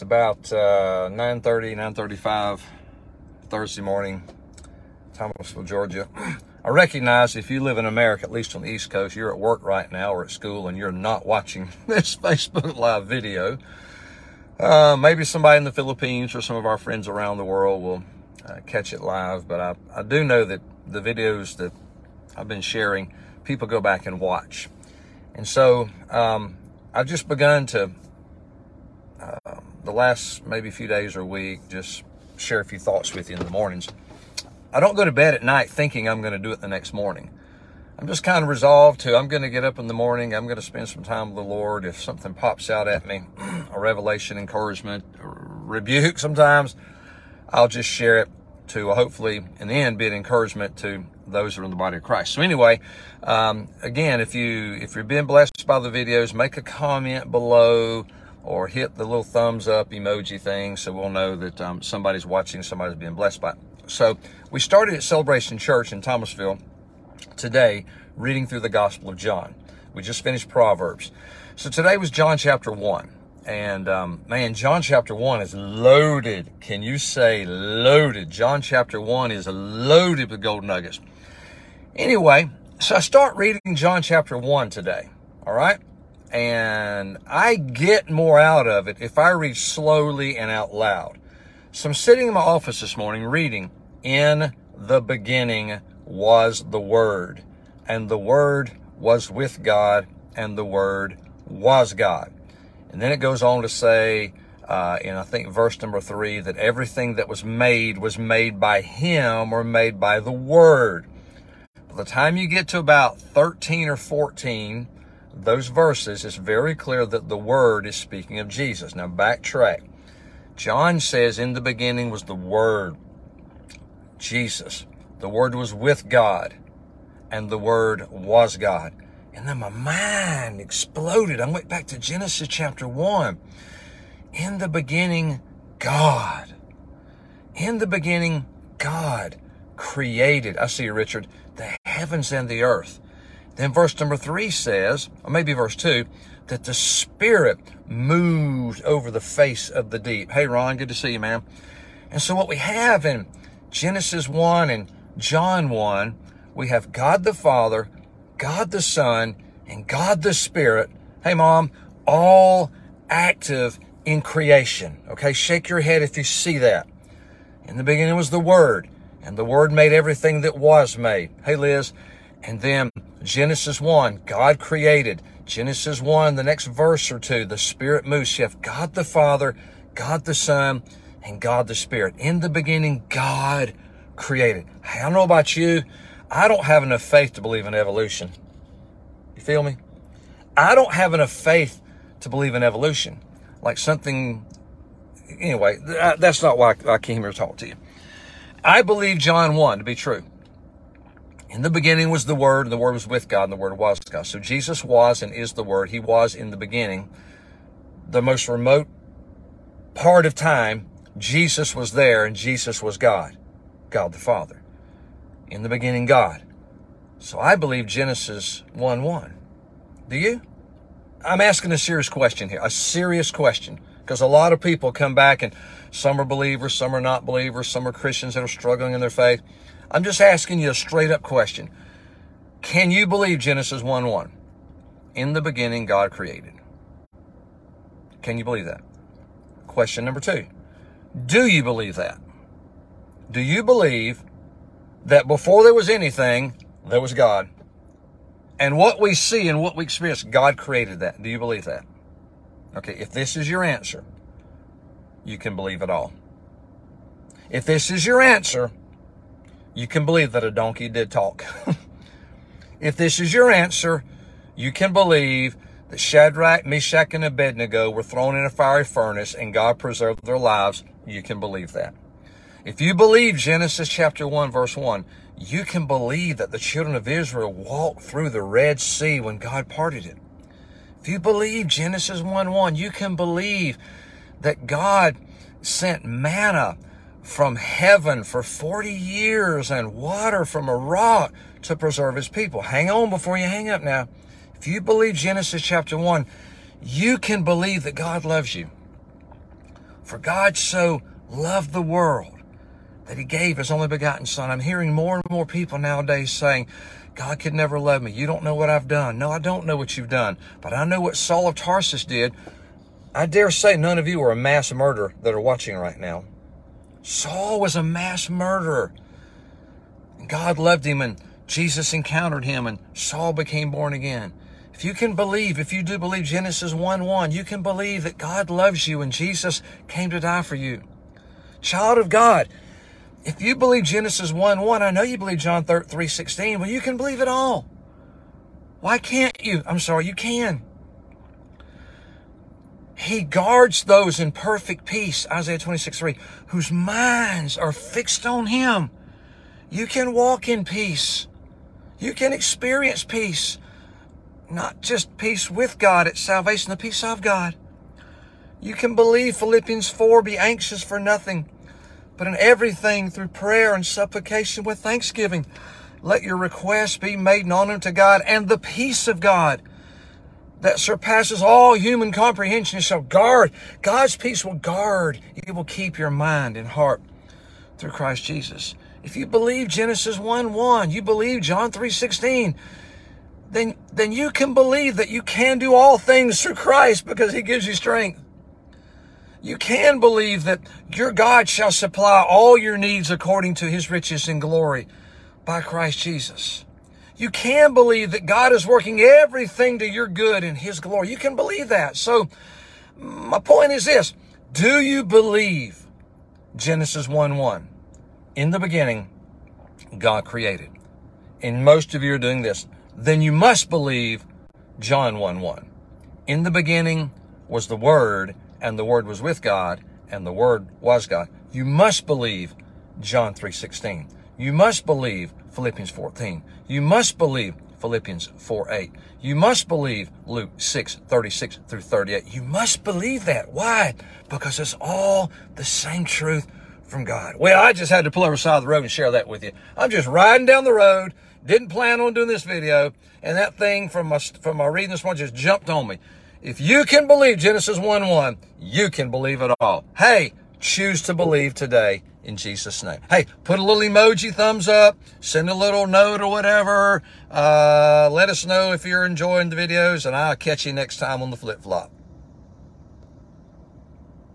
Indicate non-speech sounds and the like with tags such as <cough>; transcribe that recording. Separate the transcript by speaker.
Speaker 1: It's about uh, 9.30, 9.35 Thursday morning, Thomasville, Georgia. <clears throat> I recognize if you live in America, at least on the East Coast, you're at work right now or at school and you're not watching <laughs> this Facebook Live video. Uh, maybe somebody in the Philippines or some of our friends around the world will uh, catch it live, but I, I do know that the videos that I've been sharing, people go back and watch. And so um, I've just begun to the last maybe few days or week, just share a few thoughts with you in the mornings. I don't go to bed at night thinking I'm going to do it the next morning. I'm just kind of resolved to, I'm going to get up in the morning. I'm going to spend some time with the Lord. If something pops out at me, <clears throat> a revelation, encouragement, rebuke sometimes, I'll just share it to hopefully in the end be an encouragement to those who are in the body of Christ. So anyway, um, again, if you, if you're being blessed by the videos, make a comment below or hit the little thumbs up emoji thing so we'll know that um, somebody's watching, somebody's being blessed by it. So we started at Celebration Church in Thomasville today reading through the Gospel of John. We just finished Proverbs. So today was John chapter 1. And um, man, John chapter 1 is loaded. Can you say loaded? John chapter 1 is loaded with gold nuggets. Anyway, so I start reading John chapter 1 today. All right and I get more out of it if I read slowly and out loud. So I'm sitting in my office this morning reading, In the beginning was the Word, and the Word was with God, and the Word was God. And then it goes on to say, uh, in I think verse number three, that everything that was made was made by Him or made by the Word. By the time you get to about 13 or 14, those verses, it's very clear that the Word is speaking of Jesus. Now, backtrack. John says, In the beginning was the Word, Jesus. The Word was with God, and the Word was God. And then my mind exploded. I went back to Genesis chapter 1. In the beginning, God. In the beginning, God created, I see you, Richard, the heavens and the earth. Then verse number three says, or maybe verse two, that the Spirit moved over the face of the deep. Hey, Ron, good to see you, man. And so what we have in Genesis 1 and John 1, we have God the Father, God the Son, and God the Spirit. Hey, Mom, all active in creation. Okay, shake your head if you see that. In the beginning was the Word, and the Word made everything that was made. Hey, Liz. And then Genesis 1, God created. Genesis 1, the next verse or two, the Spirit moves. You have God the Father, God the Son, and God the Spirit. In the beginning, God created. I don't know about you. I don't have enough faith to believe in evolution. You feel me? I don't have enough faith to believe in evolution. Like something, anyway, uh, that's not why I came here to talk to you. I believe John 1 to be true. In the beginning was the Word, and the Word was with God, and the Word was God. So Jesus was and is the Word. He was in the beginning. The most remote part of time, Jesus was there, and Jesus was God, God the Father. In the beginning, God. So I believe Genesis 1 1. Do you? I'm asking a serious question here, a serious question, because a lot of people come back and some are believers, some are not believers, some are Christians that are struggling in their faith. I'm just asking you a straight up question. Can you believe Genesis 1 1? In the beginning, God created. Can you believe that? Question number two Do you believe that? Do you believe that before there was anything, there was God? And what we see and what we experience, God created that. Do you believe that? Okay, if this is your answer, you can believe it all. If this is your answer, you can believe that a donkey did talk. <laughs> if this is your answer, you can believe that Shadrach, Meshach, and Abednego were thrown in a fiery furnace and God preserved their lives, you can believe that. If you believe Genesis chapter 1, verse 1, you can believe that the children of Israel walked through the Red Sea when God parted it. If you believe Genesis 1 1, you can believe that God sent manna from heaven for 40 years and water from a rock to preserve his people. Hang on before you hang up now. If you believe Genesis chapter 1, you can believe that God loves you. For God so loved the world that he gave his only begotten son. I'm hearing more and more people nowadays saying, God could never love me. You don't know what I've done. No, I don't know what you've done, but I know what Saul of Tarsus did. I dare say none of you are a mass murderer that are watching right now. Saul was a mass murderer. God loved him and Jesus encountered him and Saul became born again. If you can believe, if you do believe Genesis 1 1, you can believe that God loves you and Jesus came to die for you. Child of God, if you believe Genesis 1 1, I know you believe John 3 16, well, you can believe it all. Why can't you? I'm sorry, you can. He guards those in perfect peace, Isaiah 26 3, whose minds are fixed on Him. You can walk in peace. You can experience peace. Not just peace with God, it's salvation, the peace of God. You can believe Philippians 4, be anxious for nothing, but in everything through prayer and supplication with thanksgiving. Let your requests be made known unto God, and the peace of God that surpasses all human comprehension shall guard. God's peace will guard. It will keep your mind and heart through Christ Jesus. If you believe Genesis 1 1, you believe John 3 16, then, then you can believe that you can do all things through Christ because he gives you strength. You can believe that your God shall supply all your needs according to his riches and glory by Christ Jesus. You can believe that God is working everything to your good in his glory. You can believe that. So my point is this. Do you believe Genesis 1 1? In the beginning, God created. And most of you are doing this. Then you must believe John 1 1. In the beginning was the Word, and the Word was with God, and the Word was God. You must believe John 3 16. You must believe Philippians 14. You must believe Philippians 4 8. You must believe Luke 6 36 through 38. You must believe that. Why? Because it's all the same truth from God. Well, I just had to pull over the side of the road and share that with you. I'm just riding down the road, didn't plan on doing this video, and that thing from my, from my reading this morning just jumped on me. If you can believe Genesis 1 1, you can believe it all. Hey, choose to believe today in Jesus' name. Hey, put a little emoji thumbs up, send a little note or whatever. Uh, let us know if you're enjoying the videos, and I'll catch you next time on the flip flop.